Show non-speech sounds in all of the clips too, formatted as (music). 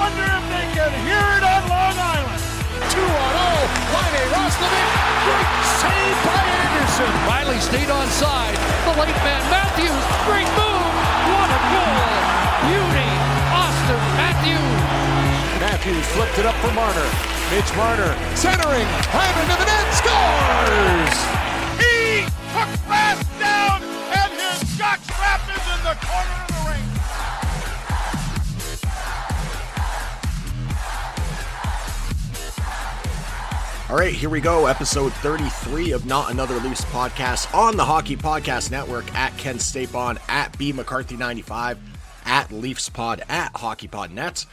I wonder if they can hear it on Long Island. 2 on 0. Riley Roslovic. Great save by Anderson. Riley stayed on side. The late man Matthews. Great move. What a goal. Beauty. Auston Matthews. Matthews flipped it up for Marner. Mitch Marner centering. Hyman to the net. Scores! He took fast down and his shot trap is in the corner All right, here we go. Episode 33 of Not Another Leafs podcast on the Hockey Podcast Network at Ken Stapon, at B McCarthy95, at Leafs Pod, at HockeyPodNet.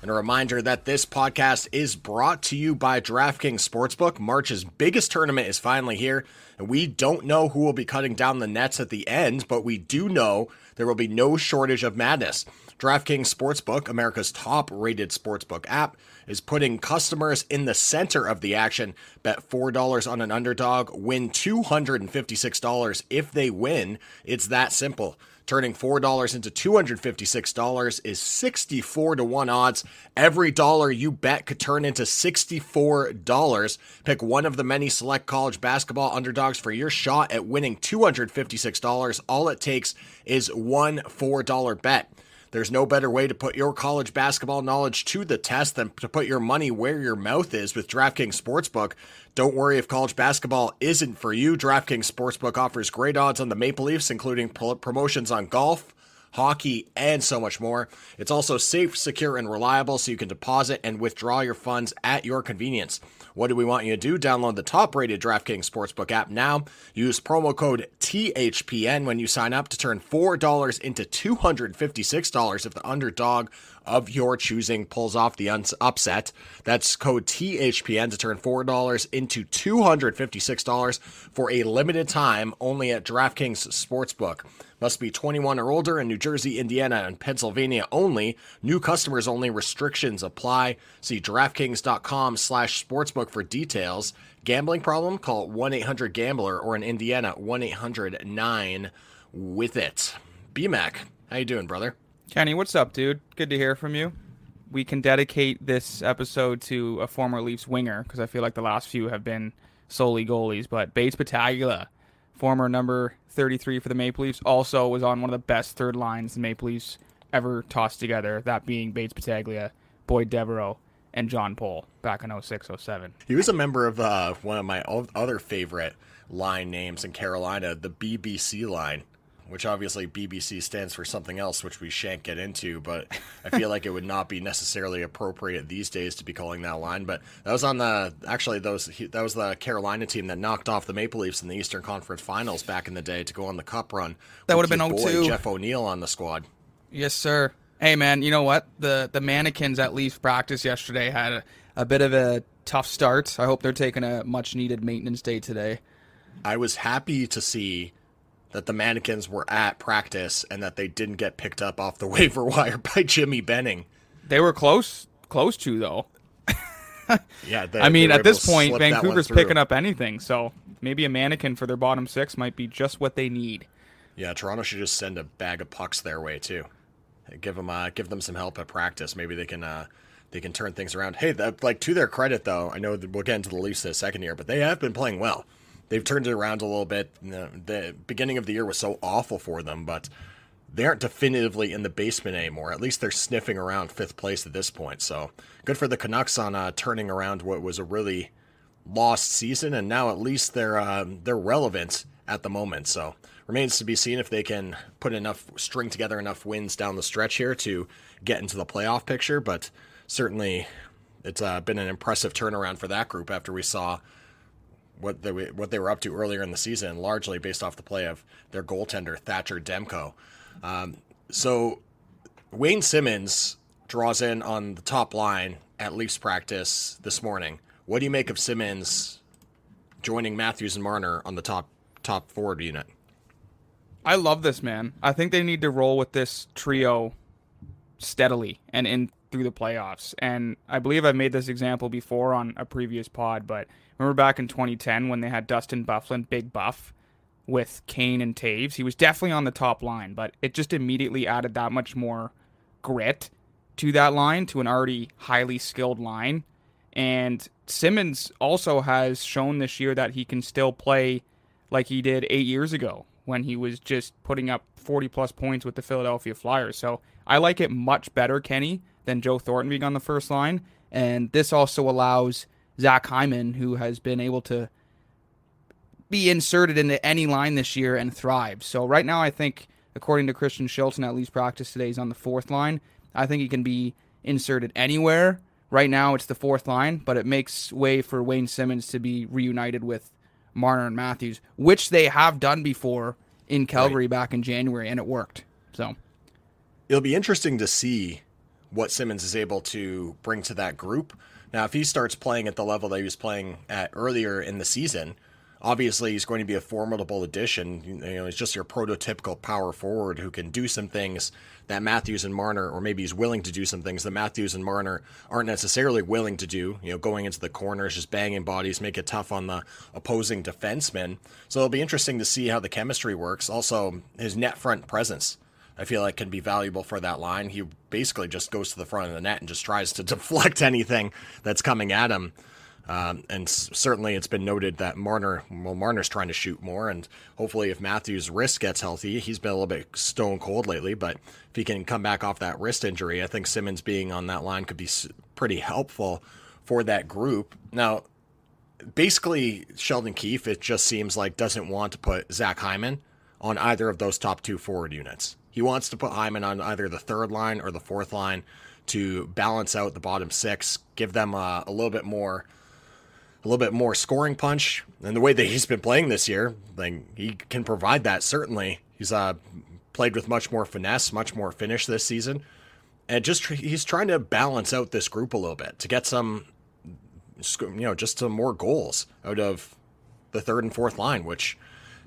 And a reminder that this podcast is brought to you by DraftKings Sportsbook. March's biggest tournament is finally here, and we don't know who will be cutting down the nets at the end, but we do know there will be no shortage of madness. DraftKings Sportsbook, America's top rated sportsbook app, is putting customers in the center of the action. Bet $4 on an underdog, win $256 if they win. It's that simple. Turning $4 into $256 is 64 to 1 odds. Every dollar you bet could turn into $64. Pick one of the many select college basketball underdogs for your shot at winning $256. All it takes is one $4 bet. There's no better way to put your college basketball knowledge to the test than to put your money where your mouth is with DraftKings Sportsbook. Don't worry if college basketball isn't for you. DraftKings Sportsbook offers great odds on the Maple Leafs, including promotions on golf, hockey, and so much more. It's also safe, secure, and reliable, so you can deposit and withdraw your funds at your convenience. What do we want you to do? Download the top rated DraftKings Sportsbook app now. Use promo code THPN when you sign up to turn $4 into $256 if the underdog of your choosing pulls off the uns- upset. That's code THPN to turn $4 into $256 for a limited time only at DraftKings Sportsbook. Must be 21 or older in New Jersey, Indiana, and Pennsylvania only. New customers only. Restrictions apply. See DraftKings.com slash sportsbook for details. Gambling problem? Call 1-800-GAMBLER or in Indiana, 1-800-9-WITH-IT. BMAC, how you doing, brother? Kenny, what's up, dude? Good to hear from you. We can dedicate this episode to a former Leafs winger because I feel like the last few have been solely goalies. But Bates Battaglia, former number 33 for the Maple Leafs, also was on one of the best third lines the Maple Leafs ever tossed together, that being Bates Battaglia, Boyd Devereaux, and John Pohl back in 06 07. He was a member of uh, one of my other favorite line names in Carolina, the BBC line, which obviously BBC stands for something else, which we shan't get into. But I feel like it would not be necessarily appropriate these days to be calling that line. But that was on the actually those that was the Carolina team that knocked off the Maple Leafs in the Eastern Conference Finals back in the day to go on the Cup run. That would have been boy 02. Jeff O'Neill on the squad. Yes, sir. Hey, man, you know what? The the mannequins at Leafs practice yesterday had a, a bit of a tough start. I hope they're taking a much needed maintenance day today. I was happy to see that the mannequins were at practice and that they didn't get picked up off the (laughs) waiver wire by Jimmy Benning. They were close close to though. Yeah, they, I mean, at this point, slip that one Vancouver's picking up anything, so maybe a mannequin for their bottom six might be just what they need. Yeah, Toronto should just send a bag of pucks their way too. Give them uh, give them some help at practice. Maybe they can uh, they can turn things around. Hey, that, like to their credit though, I know that we'll get into the Leafs a second here, but they have been playing well. They've turned it around a little bit. The, beginning of the year was so awful for them, but they aren't definitively in the basement anymore. At least they're sniffing around fifth place at this point. So good for the Canucks on uh, turning around what was a really lost season, and now at least they're uh, they're relevant at the moment. So remains to be seen if they can put enough string together enough wins down the stretch here to get into the playoff picture. But certainly, it's uh, been an impressive turnaround for that group after we saw what they what they were up to earlier in the season, largely based off the play of their goaltender Thatcher Demko. Um, so Wayne Simmonds draws in on the top line at Leafs practice this morning. What do you make of Simmonds joining Matthews and Marner on the top top forward unit? I love this man. I think they need to roll with this trio steadily and in through the playoffs. And I believe I've made this example before on a previous pod, but remember back in 2010 when they had Dustin Byfuglien, Big Buff, with Kane and Toews? He was definitely on the top line, but it just immediately added that much more grit to that line, to an already highly skilled line. And Simmonds also has shown this year that he can still play like he did eight years ago when he was just putting up 40 plus points with the Philadelphia Flyers. So I like it much better, Kenny, than Joe Thornton being on the first line. And this also allows Zach Hyman, who has been able to be inserted into any line this year and thrive. So right now, I think, according to Kristen Shilton, at Leafs practice today, he's on the fourth line. I think he can be inserted anywhere. Right now, it's the fourth line, but it makes way for Wayne Simmonds to be reunited with Marner and Matthews, which they have done before in Calgary right. back in January, and it worked. So it'll be interesting to see what Simmonds is able to bring to that group. Now, if he starts playing at the level that he was playing at earlier in the season, obviously he's going to be a formidable addition. You know, he's just your prototypical power forward who can do some things that Matthews and Marner, or maybe he's willing to do some things that Matthews and Marner aren't necessarily willing to do. You know, going into the corners, just banging bodies, make it tough on the opposing defensemen. So it'll be interesting to see how the chemistry works. Also, his net front presence. I feel like can be valuable for that line. He basically just goes to the front of the net and just tries to (laughs) deflect anything that's coming at him. Um, and certainly it's been noted that Marner, well, Marner's trying to shoot more. And hopefully, if Matthews' wrist gets healthy, he's been a little bit stone cold lately. But if he can come back off that wrist injury, I think Simmonds being on that line could be pretty helpful for that group. Now, basically, Sheldon Keefe, it just seems like doesn't want to put Zach Hyman on either of those top two forward units. He wants to put Hyman on either the third line or the fourth line to balance out the bottom six, give them a, a little bit more a little bit more scoring punch. And the way that he's been playing this year, like he can provide that certainly. He's uh, played with much more finesse, much more finish this season, and just he's trying to balance out this group a little bit to get some, you know, just some more goals out of the third and fourth line, which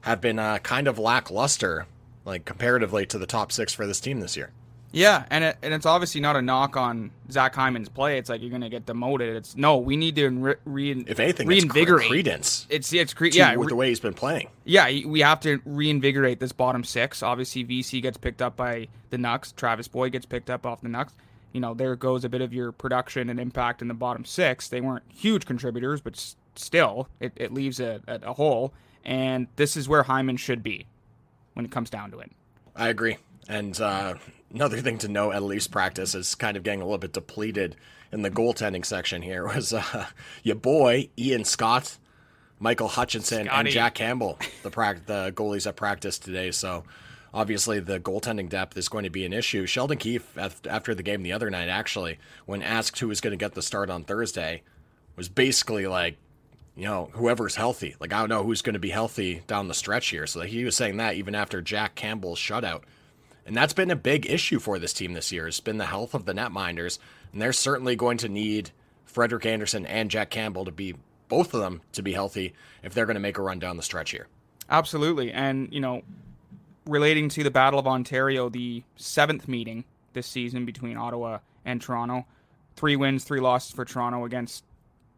have been uh, kind of lackluster, like comparatively to the top six for this team this year. Yeah, and it, and it's obviously not a knock on Zach Hyman's play. It's like you're going to get demoted. It's no, we need to re, re, if anything reinvigorate credence. It's it's cre- yeah with the way he's been playing. Yeah, we have to reinvigorate this bottom six. Obviously, Vesey gets picked up by the Nucks. Travis Boyd gets picked up off the Nucks. You know, there goes a bit of your production and impact in the bottom six. They weren't huge contributors, but still, it, it leaves a, a, a hole. And this is where Hyman should be when it comes down to it. I agree. And uh, another thing to note at Leafs practice is kind of getting a little bit depleted in the goaltending section here (laughs) was uh, your boy Ian Scott, Michael Hutchinson, Scotty. and Jack Campbell, the pra- the goalies at practice today. So obviously the goaltending depth is going to be an issue. Sheldon Keefe, after the game the other night, actually, when asked who was going to get the start on Thursday, was basically like, you know, whoever's healthy. Like I don't know who's going to be healthy down the stretch here. So he was saying that even after Jack Campbell's shutout. And that's been a big issue for this team this year. It's been the health of the netminders, and they're certainly going to need Frederik Andersen and Jack Campbell to be both of them to be healthy if they're going to make a run down the stretch here. Absolutely, and you know, relating to the Battle of Ontario, the seventh meeting this season between Ottawa and Toronto, three wins, three losses for Toronto against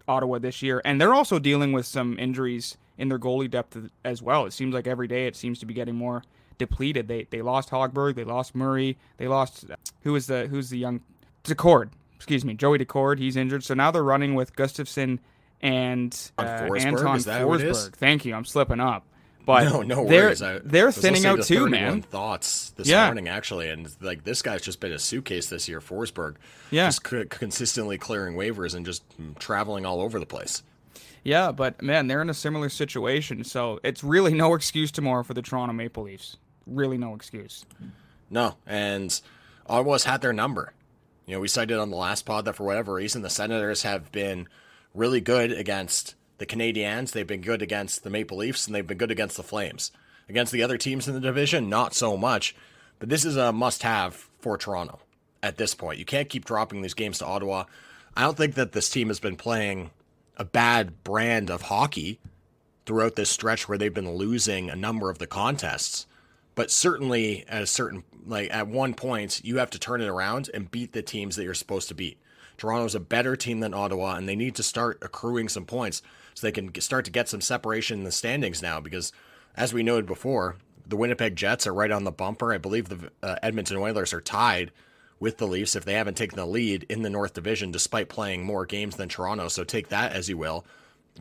Ottawa this year, and they're also dealing with some injuries in their goalie depth as well. It seems like every day it seems to be getting more depleted. They they lost Hogberg, they lost Murray, they lost who is the who's the young Daccord, excuse me, Joey Daccord. He's injured, so now they're running with Gustavsson and uh, Forsberg? Anton Is that who it is? Forsberg. Thank you. I'm slipping up, but no, no they're worries. They're was thinning out to too, man. Thoughts this Yeah. morning actually, and like this guy's just been a suitcase this year. Forsberg, Yeah. just c- consistently clearing waivers and just traveling all over the place. Yeah, but man, they're in a similar situation, so it's really no excuse tomorrow for the Toronto Maple Leafs. Really, no excuse. No, and Ottawa's had their number. You know, we cited on the last pod that for whatever reason, the Senators have been really good against the Canadiens. They've been good against the Maple Leafs, and they've been good against the Flames. Against the other teams in the division, not so much. But this is a must have for Toronto at this point. You can't keep dropping these games to Ottawa. I don't think that this team has been playing a bad brand of hockey throughout this stretch where they've been losing a number of the contests but certainly at a certain like at one point you have to turn it around and beat the teams that you're supposed to beat. Toronto's a better team than Ottawa, and they need to start accruing some points so they can start to get some separation in the standings now. Because as we noted before, the Winnipeg Jets are right on the bumper. I believe the uh, Edmonton Oilers are tied with the Leafs if they haven't taken the lead in the North Division, despite playing more games than Toronto. So take that as you will.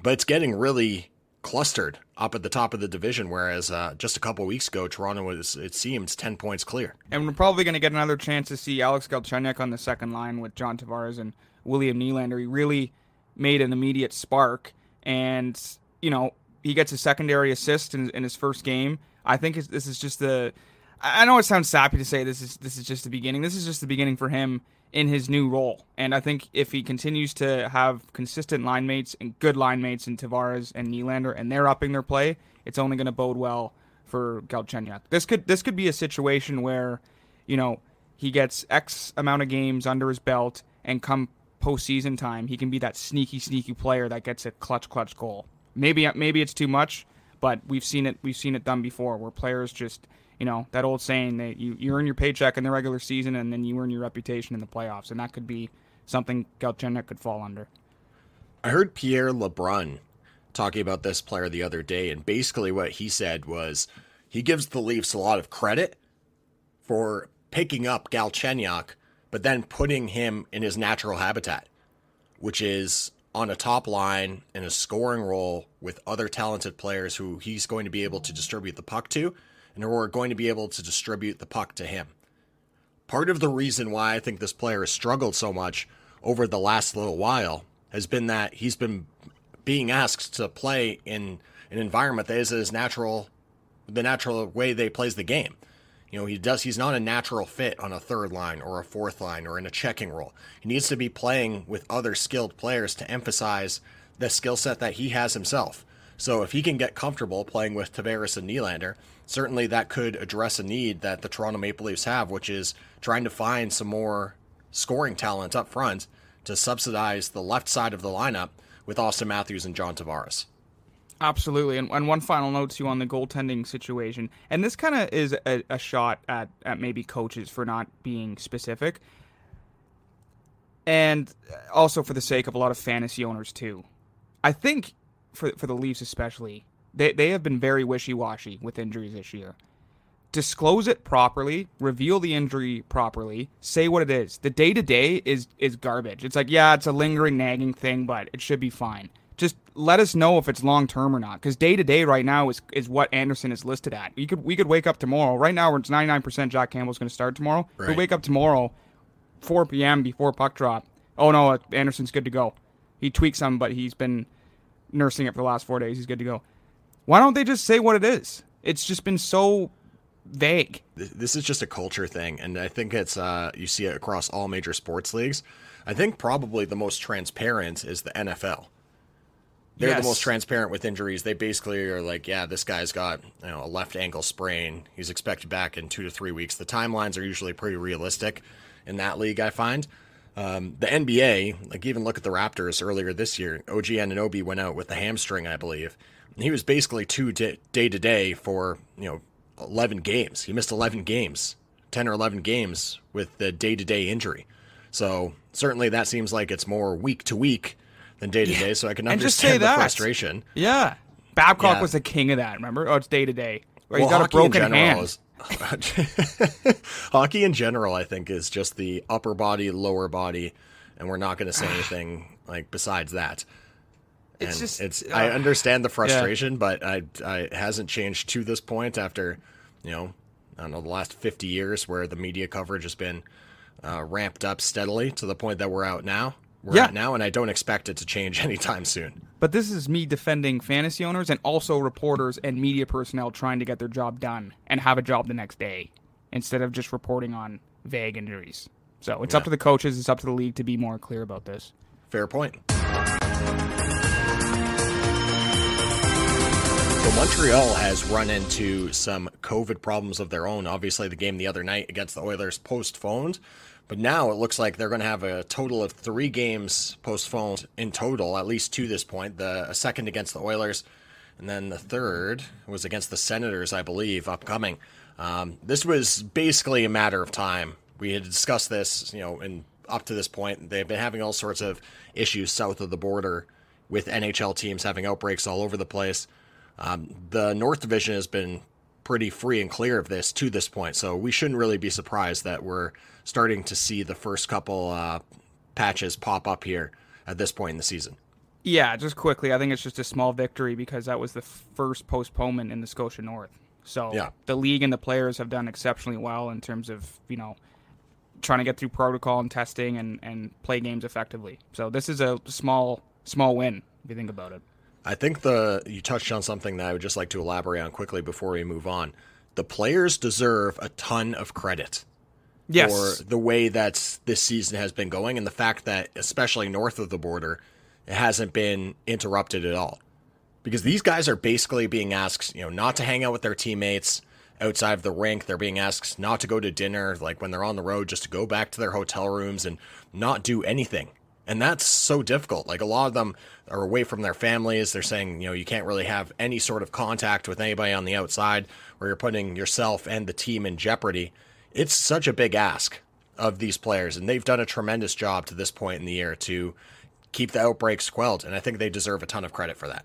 But it's getting really clustered up at the top of the division, whereas uh, just a couple weeks ago, Toronto was, it seems, 10 points clear. And we're probably going to get another chance to see Alex Galchenyuk on the second line with John Tavares and William Nylander. He really made an immediate spark, and you know he gets a secondary assist in, in his first game. I think this is just the. I know it sounds sappy to say this is this is just the beginning. This is just the beginning for him in his new role, and I think if he continues to have consistent line mates and good line mates in Tavares and Nylander, and they're upping their play, it's only going to bode well for Galchenyuk. This could this could be a situation where, you know, he gets X amount of games under his belt, and come postseason time, he can be that sneaky, sneaky player that gets a clutch, clutch goal. Maybe maybe it's too much, but we've seen it we've seen it done before where players just you know that old saying that you, you earn your paycheck in the regular season and then you earn your reputation in the playoffs, and that could be something Galchenyuk could fall under. I heard Pierre LeBrun talking about this player the other day, and basically what he said was he gives the Leafs a lot of credit for picking up Galchenyuk, but then putting him in his natural habitat, which is on a top line in a scoring role with other talented players who he's going to be able to distribute the puck to, and who are going to be able to distribute the puck to him. Part of the reason why I think this player has struggled so much over the last little while has been that he's been being asked to play in an environment that is his natural, the natural way they plays the game. You know, he does. He's not a natural fit on a third line or a fourth line or in a checking role. He needs to be playing with other skilled players to emphasize the skill set that he has himself. So if he can get comfortable playing with Tavares and Nylander, certainly that could address a need that the Toronto Maple Leafs have, which is trying to find some more scoring talent up front to subsidize the left side of the lineup with Auston Matthews and John Tavares. Absolutely. And, and one final note to you on the goaltending situation. And this kind of is a, a shot at, at maybe coaches for not being specific. And also for the sake of a lot of fantasy owners too. I think for for the Leafs especially, they they have been very wishy-washy with injuries this year. Disclose it properly, reveal the injury properly, say what it is. The day-to-day is is garbage. It's like, yeah, it's a lingering nagging thing, but it should be fine just let us know if it's long term or not. Because day to day right now is is what Andersen is listed at. We could we could wake up tomorrow. Right now it's ninety nine percent Jack Campbell's going to start tomorrow. We wake up tomorrow, four p.m. before puck drop. Oh no, Andersen's good to go. He tweaked some, but he's been nursing it for the last four days. He's good to go. Why don't they just say what it is? It's just been so vague. This is just a culture thing, and I think it's uh, you see it across all major sports leagues. I think probably the most transparent is the NFL. They're Yes. the most transparent with injuries. They basically are like, yeah, this guy's got you know a left ankle sprain. He's expected back in two to three weeks. The timelines are usually pretty realistic in that league. I find. Um, the NBA, like even look at the Raptors earlier this year. OG Anunoby went out with a hamstring, I believe. And he was basically two day to day for you know eleven games. He missed eleven games, ten or eleven games with the day to day injury. So certainly that seems like it's more week to week than day to day. So I can And just say the that. frustration. Yeah, Babcock Yeah. was the king of that. Remember? Oh, it's day to day. He's Well, got a hockey in broken general hand. is (laughs) hockey in general. I think is just the upper body, lower body, and we're not going to say anything like besides that. And It's just- it's uh, I understand the frustration, but I, I it hasn't changed to this point after you know I don't know the last fifty years where the media coverage has been uh, ramped up steadily to the point that we're out now. We're Yeah. at now, and I don't expect it to change (laughs) anytime soon. But this is me defending fantasy owners and also reporters and media personnel trying to get their job done and have a job the next day instead of just reporting on vague injuries. So it's up to the coaches, it's up to the league to be more clear about this. Fair point. So Montreal has run into some COVID problems of their own. Obviously, the game the other night against the Oilers postponed, but now it looks like they're going to have a total of three games postponed in total, at least to this point. The second against the Oilers, and then the third was against the Senators, I believe, upcoming. Um, this was basically a matter of time. We had discussed this, you know, and up to this point, they've been having all sorts of issues south of the border with NHL teams having outbreaks all over the place. Um, the North Division has been pretty free and clear of this to this point, so we shouldn't really be surprised that we're starting to see the first couple uh, patches pop up here at this point in the season. Yeah, just quickly, I think it's just a small victory because that was the first postponement in the Scotia North. So Yeah. the league and the players have done exceptionally well in terms of, you know, trying to get through protocol and testing and, and play games effectively. So this is a small small win if you think about it. I think the you touched on something that I would just like to elaborate on quickly before we move on. The players deserve a ton of credit Yes. for the way that this season has been going and the fact that especially north of the border it hasn't been interrupted at all because these guys are basically being asked you know not to hang out with their teammates outside of the rink they're being asked not to go to dinner like when they're on the road just to go back to their hotel rooms and not do anything and that's so difficult like a lot of them are away from their families they're saying you know you can't really have any sort of contact with anybody on the outside where you're putting yourself and the team in jeopardy it's such a big ask of these players, and they've done a tremendous job to this point in the year to keep the outbreaks quelled, and I think they deserve a ton of credit for that.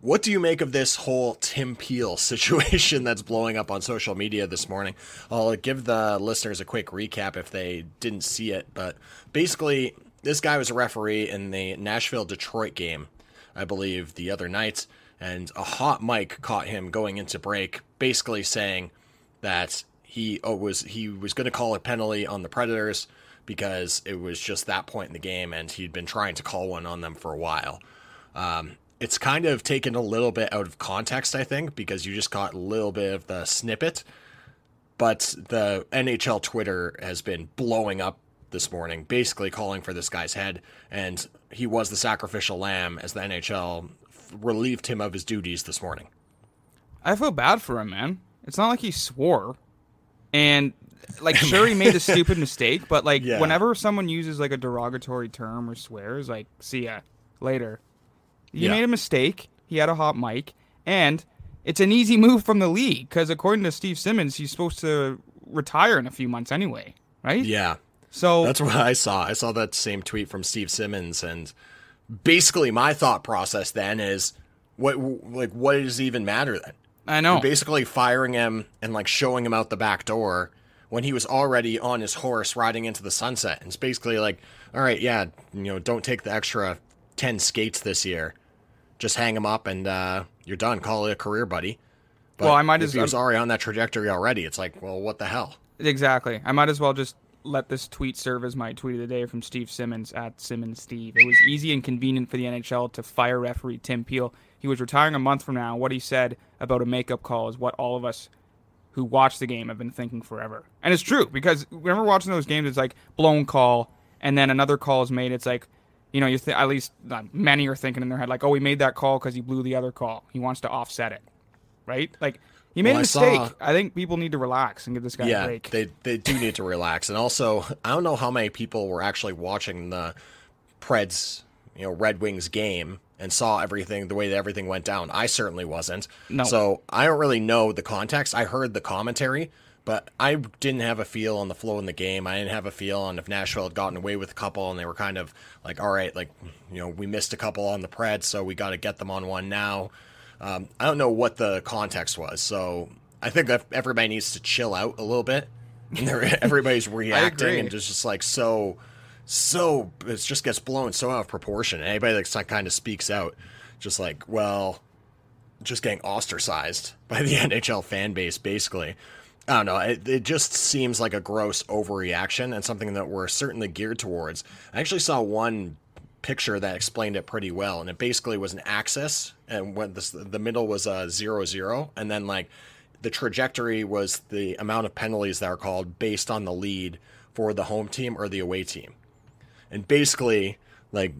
What do you make of this whole Tim Peel (laughs) situation that's blowing up on social media this morning? I'll give the listeners a quick recap if they didn't see it, but basically, this guy was a referee in the Nashville Detroit game, I believe, the other night, and a hot mic caught him going into break, basically saying that he oh, was he was going to call a penalty on the Predators because it was just that point in the game, and he'd been trying to call one on them for a while. Um, it's kind of taken a little bit out of context, I think, because you just got a little bit of the snippet. But the NHL Twitter has been blowing up this morning, basically calling for this guy's head, and he was the sacrificial lamb as the NHL relieved him of his duties this morning. I feel bad for him, man. It's not like he swore. And like (laughs) sure he made a stupid mistake, but like Yeah. whenever someone uses like a derogatory term or swears, like see ya later. You Yeah. made a mistake. He had a hot mic, and it's an easy move from the league because according to Steve Simmons, he's supposed to retire in a few months anyway, right? Yeah, So That's what I saw. I saw that same tweet from Steve Simmons, and basically my thought process then is, what like what does it even matter then? I know. You're basically firing him and like showing him out the back door when he was already on his horse riding into the sunset. And it's basically like, all right, yeah, you know, don't take the extra ten skates this year. Just hang him up and uh, you're done. Call it a career, buddy. But Well, I might if as- he was already on that trajectory already. It's like, well, what the hell? Exactly. I might as well just let this tweet serve as my tweet of the day from Steve Simmons at Simmons Steve. It was easy and convenient for the NHL to fire referee Tim Peel. He was retiring a month from now. What he said about a makeup call is what all of us who watch the game have been thinking forever. And it's true because whenever we're watching those games, it's like blown call, and then another call is made. It's like, you know, you th- at least uh, many are thinking in their head like, oh, he made that call because he blew the other call. He wants to offset it, right? Like he made Well, a I mistake. saw- I think people need to relax and give this guy a yeah, break. they they do need to relax. And also, I don't know how many people were actually watching the Preds, you know, Red Wings game and saw everything the way that everything went down. I certainly wasn't. No. So I don't really know the context. I heard the commentary, but I didn't have a feel on the flow in the game. I didn't have a feel on if Nashville had gotten away with a couple and they were kind of like, all right, like you know, we missed a couple on the Preds, so we got to get them on one now. Um, I don't know what the context was, so I think that everybody needs to chill out a little bit. And (laughs) everybody's (laughs) reacting and just, just like so so it just gets blown so out of proportion. Anybody that kind of speaks out, just like, well, just getting ostracized (laughs) by the NHL fan base, basically. I don't know. It, it just seems like a gross overreaction and something that we're certainly geared towards. I actually saw one picture that explained it pretty well, and it basically was an axis, and when this, the middle was a zero zero, and then like the trajectory was the amount of penalties that are called based on the lead for the home team or the away team, and basically like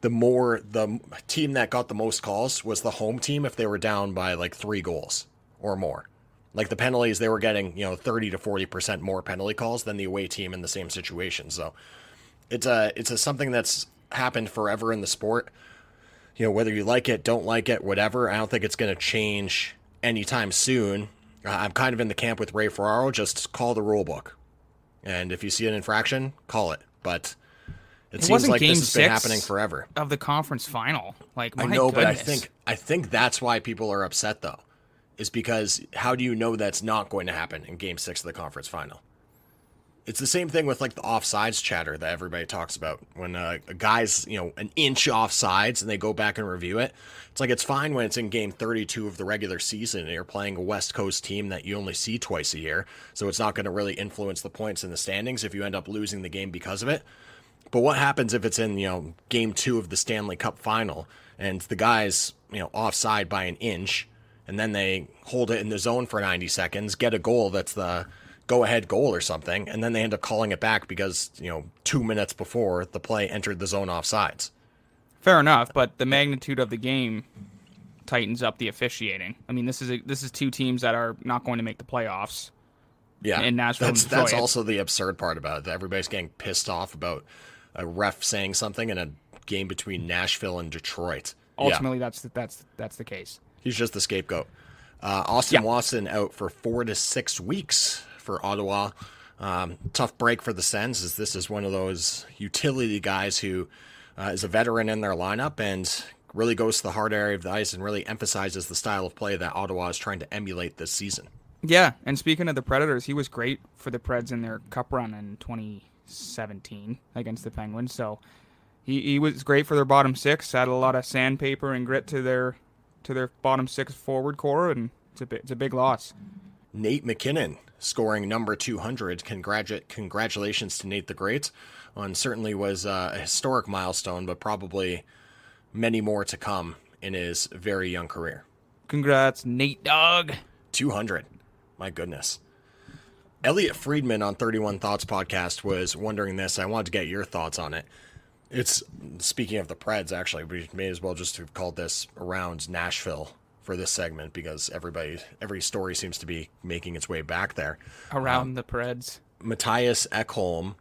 the more the team that got the most calls was the home team if they were down by like three goals or more. Like the penalties, they were getting you know thirty to forty percent more penalty calls than the away team in the same situation. So it's a it's a something that's happened forever in the sport. You know whether you like it, don't like it, whatever. I don't think it's going to change anytime soon. Uh, I'm kind of in the camp with Ray Ferraro. Just call the rule book, and if you see an infraction, call it. But it, It seems like this has been happening forever. of the conference final. Like I know, but I think I think that's why people are upset though, is because how do you know that's not going to happen in Game Six of the conference final? It's the same thing with like the offsides chatter that everybody talks about when uh, a guy's you know an inch offsides and they go back and review it. It's like it's fine when it's in Game 32 of the regular season and you're playing a West Coast team that you only see twice a year, so it's not going to really influence the points in the standings if you end up losing the game because of it. But what happens if it's in, you know, game two of the Stanley Cup final and the guy's, you know, offside by an inch and then they hold it in the zone for 90 seconds, get a goal that's the go ahead goal or something, and then they end up calling it back because, you know, two minutes before the play entered the zone offsides. fair enough, but the magnitude of the game tightens up the officiating. I mean, this is a, this is two teams that are not going to make the playoffs. Yeah. In Nashville That's that's also the absurd part about it. that Everybody's getting pissed off about a ref saying something in a game between Nashville and Detroit. Yeah. Ultimately, that's the, that's that's the case. He's just the scapegoat. Uh, Austin Yeah. Watson out for four to six weeks for Ottawa. Um, tough break for the Sens, as this is one of those utility guys who uh, is a veteran in their lineup and really goes to the hard area of the ice and really emphasizes the style of play that Ottawa is trying to emulate this season. Yeah, and speaking of the Predators, he was great for the Preds in their Cup run in 2017 against the Penguins. So he, he was great for their bottom six. Added a lot of sandpaper and grit to their to their bottom six forward core, and it's a it's a big loss. Nate MacKinnon scoring number 200. Congratu- congratulations to Nate the Great on certainly was uh, a historic milestone, but probably many more to come in his very young career. Congrats, Nate Dog. 200. My goodness. Elliot Friedman on 31 Thoughts podcast was wondering this. I wanted to get your thoughts on it. It's speaking of the Preds, actually, we may as well just have called this around Nashville for this segment because everybody, every story seems to be making its way back there. Around um, the Preds. Mattias Ekholm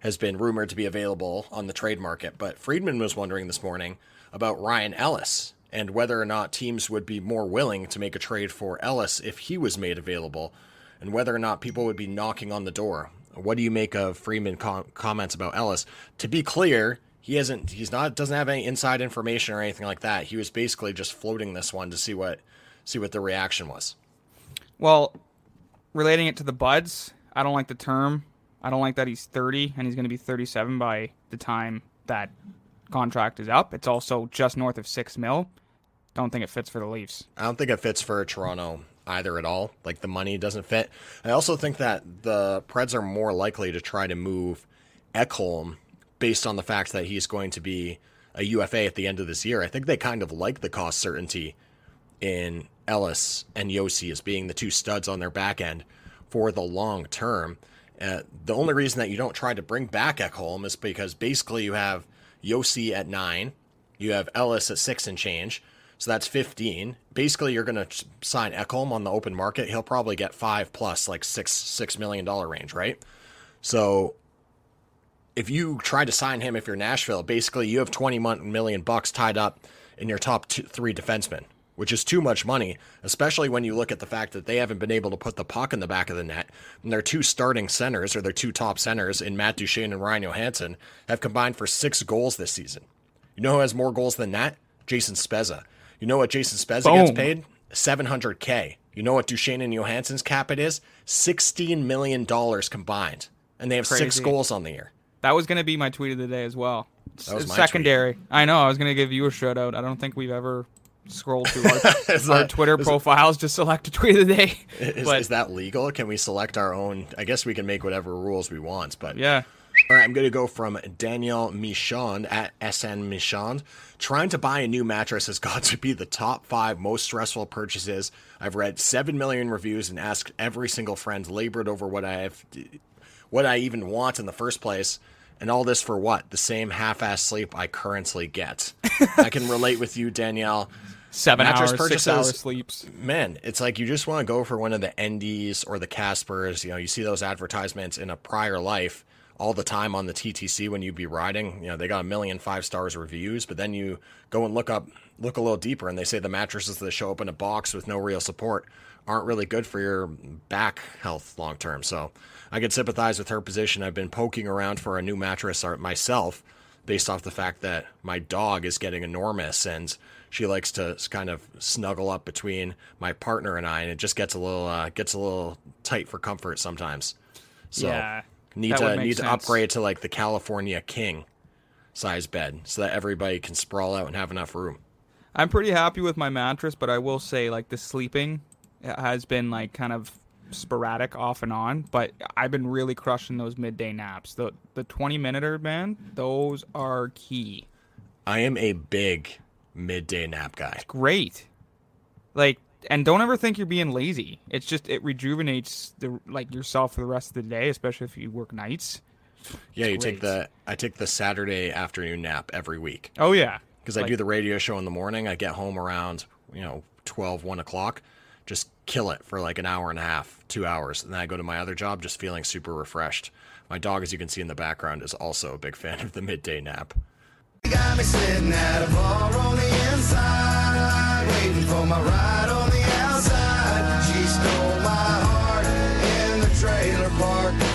has been rumored to be available on the trade market, but Friedman was wondering this morning about Ryan Ellis and whether or not teams would be more willing to make a trade for Ellis if he was made available, and whether or not people would be knocking on the door. What do you make of Friedman com- comments about Ellis? To be clear, he hasn't he's not doesn't have any inside information or anything like that. He was basically just floating this one to see what see what the reaction was. Well, relating it to the Buds, I don't like the term. I don't like that he's 30 and he's going to be 37 by the time that contract is up. It's also just north of six mil. Don't think it fits for the Leafs. I don't think it fits for Toronto either at all. Like the money doesn't fit. I also think that the Preds are more likely to try to move Ekholm based on the fact that he's going to be a UFA at the end of this year. I think they kind of like the cost certainty in Ellis and Josi as being the two studs on their back end for the long term. Uh, the only reason that you don't try to bring back Ekholm is because basically you have Josi at nine, you have Ellis at six and change, so that's 15. Basically, you're going to sign Ekholm on the open market. He'll probably get five plus, like six six million dollar range, right? So if you try to sign him, if you're Nashville, basically you have 20 mon- bucks tied up in your top two, three defensemen, which is too much money, especially when you look at the fact that they haven't been able to put the puck in the back of the net. And their two starting centers, or their two top centers, in Matt Duchene and Ryan Johansen, have combined for six goals this season. You know who has more goals than that? Jason Spezza. You know what Jason Spezza gets paid? 700K. You know what Duchene and Johansen's cap it is? $16 million combined. And they have six goals on the year. That was gonna be my tweet of the day as well. That was my secondary. I know. I was gonna give you a shout out. I don't think we've ever scrolled through (laughs) our, our that- Twitter profiles to select a tweet of the day. (laughs) Is, but is that legal? Can we select our own? I guess we can make whatever rules we want, but yeah, All right, I'm going to go from Danielle Michaud at SN Michaud. Trying to buy a new mattress has (laughs) got to be the top five most stressful purchases. I've read seven million reviews and asked every single friend, labored over what I have, what I even want in the first place, and all this for what? The same half-ass sleep I currently get. I can relate with you, Danielle. seven Mattress hours, purchases- six hours sleeps. Man, it's like you just want to go for one of the Endys or the Caspers. You know, you see those advertisements in a prior life all the time on the TTC when you'd be riding. You know, they got a million five stars reviews, but then you go and look up, look a little deeper, and they say the mattresses that show up in a box with no real support aren't really good for your back health long term. So I can sympathize with her position. I've been poking around for a new mattress myself based off the fact that my dog is getting enormous and she likes to kind of snuggle up between my partner and I, and it just gets a little uh, gets a little tight for comfort sometimes. So Yeah, need to need to upgrade to like the California King size bed so that everybody can sprawl out and have enough room. I'm pretty happy with my mattress, but I will say like the sleeping has been like kind of sporadic off and on, but I've been really crushing those midday naps. The the 20 minuter man, those are key. I am a big midday nap guy. Great. Like and don't ever think you're being lazy. It's just it rejuvenates the like yourself for the rest of the day, especially if you work nights. Yeah, you take the I take the Saturday afternoon nap every week. Oh yeah. because I do the radio show in the morning. I get home around you know 12, 1 o'clock, just kill it for like an hour and a half, two hours, and then I go to my other job just feeling super refreshed. My dog, as you can see in the background, is also a big fan (laughs) of the midday nap.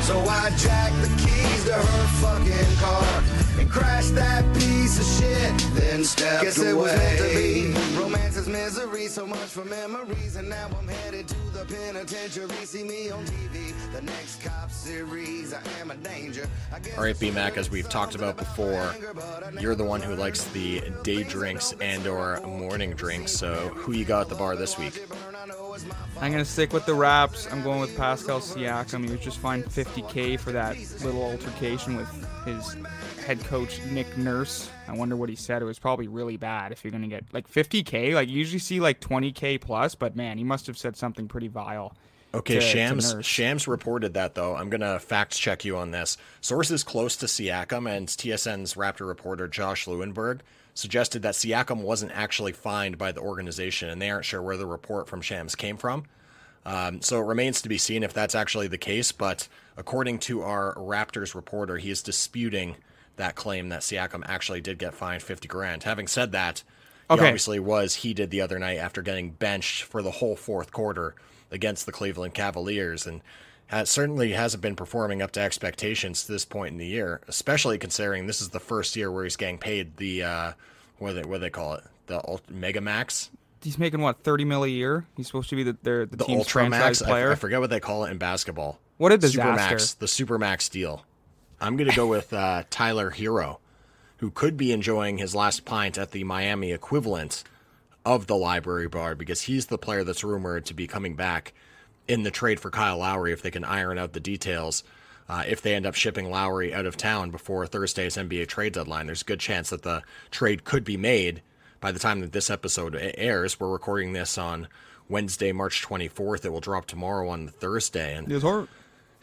So I jacked the keys to her fucking crashed that piece of shit. Then stepped Guess it was meant to be. Romance is misery, so much for memories, and now I'm headed to the penitentiary. See me on TV, the next cop series. I am a danger. I guess All right, BMAC, as we've talked about before, you're the one who likes the day drinks and or morning drinks. So who you got at the bar this week? I'm gonna stick with the raps. I'm going with Pascal Siakam. He was just fined 50k for that little altercation with his head coach Nick Nurse. I wonder what he said. It was probably really bad. If you're gonna get like 50k, like you usually see like 20k plus, but man, he must have said something pretty vile. Okay, to- to Shams Nurse. Shams reported that though. I'm gonna fact check you on this. Sources close to Siakam and TSN's Raptor reporter Josh Lewenberg suggested that Siakam wasn't actually fined by the organization, and they aren't sure where the report from Shams came from. Um, so it remains to be seen if that's actually the case. But according to our Raptors reporter, he is disputing that claim that Siakam actually did get fined 50 grand. Having said that, he obviously was heated the other night after getting benched for the whole fourth quarter against the Cleveland Cavaliers, and has, certainly hasn't been performing up to expectations to this point in the year. Especially considering this is the first year where he's getting paid the uh, what do they what do they call it the ult- mega max, He's making what 30 mil a year. He's supposed to be the the, the, the team's ultra franchise max. Player. I forget what they call it in basketball. What a disaster. max, the super max deal. I'm gonna go with uh, Tyler Herro, who could be enjoying his last pint at the Miami equivalent of the Library Bar because he's the player that's rumored to be coming back in the trade for Kyle Lowry if they can iron out the details. Uh, if they end up shipping Lowry out of town before Thursday's NBA trade deadline, there's a good chance that the trade could be made by the time that this episode airs. We're recording this on Wednesday, March 24th. It will drop tomorrow on Thursday. And heart.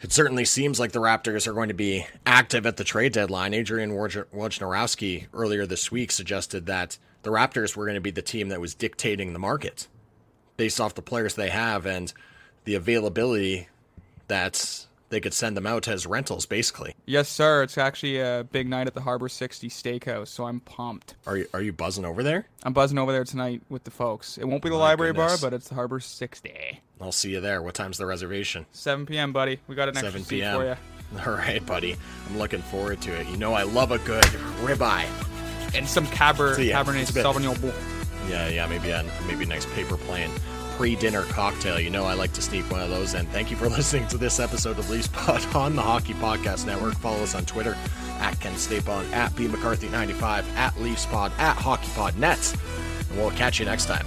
It certainly seems like the Raptors are going to be active at the trade deadline. Adrian Wojnarowski earlier this week suggested that the Raptors were going to be the team that was dictating the market based off the players they have and the availability that they could send them out as rentals, basically. Yes, sir. It's actually a big night at the Harbor 60 Steakhouse, so I'm pumped. Are you, are you buzzing over there? I'm buzzing over there tonight with the folks. It won't be the My library goodness. bar, but it's the Harbor 60. I'll see you there. What time's the reservation? 7 p.m., buddy. We got an extra 7 seat p.m. for you. (laughs) All right, buddy. I'm looking forward to it. You know I love a good ribeye. And some Caber, So, yeah, Cabernet it's a bit- Sauvignon Blanc. Yeah, yeah, maybe a maybe a nice paper plane pre-dinner cocktail. You know, I like to sneak one of those in. Thank you for (laughs) listening to this episode of Leafs Pod on the Hockey Podcast Network. Follow us on Twitter at Ken Stapon, at B McCarthy 95, at Leafs Pod, at Hockey Pod Nets. And we'll catch you next time.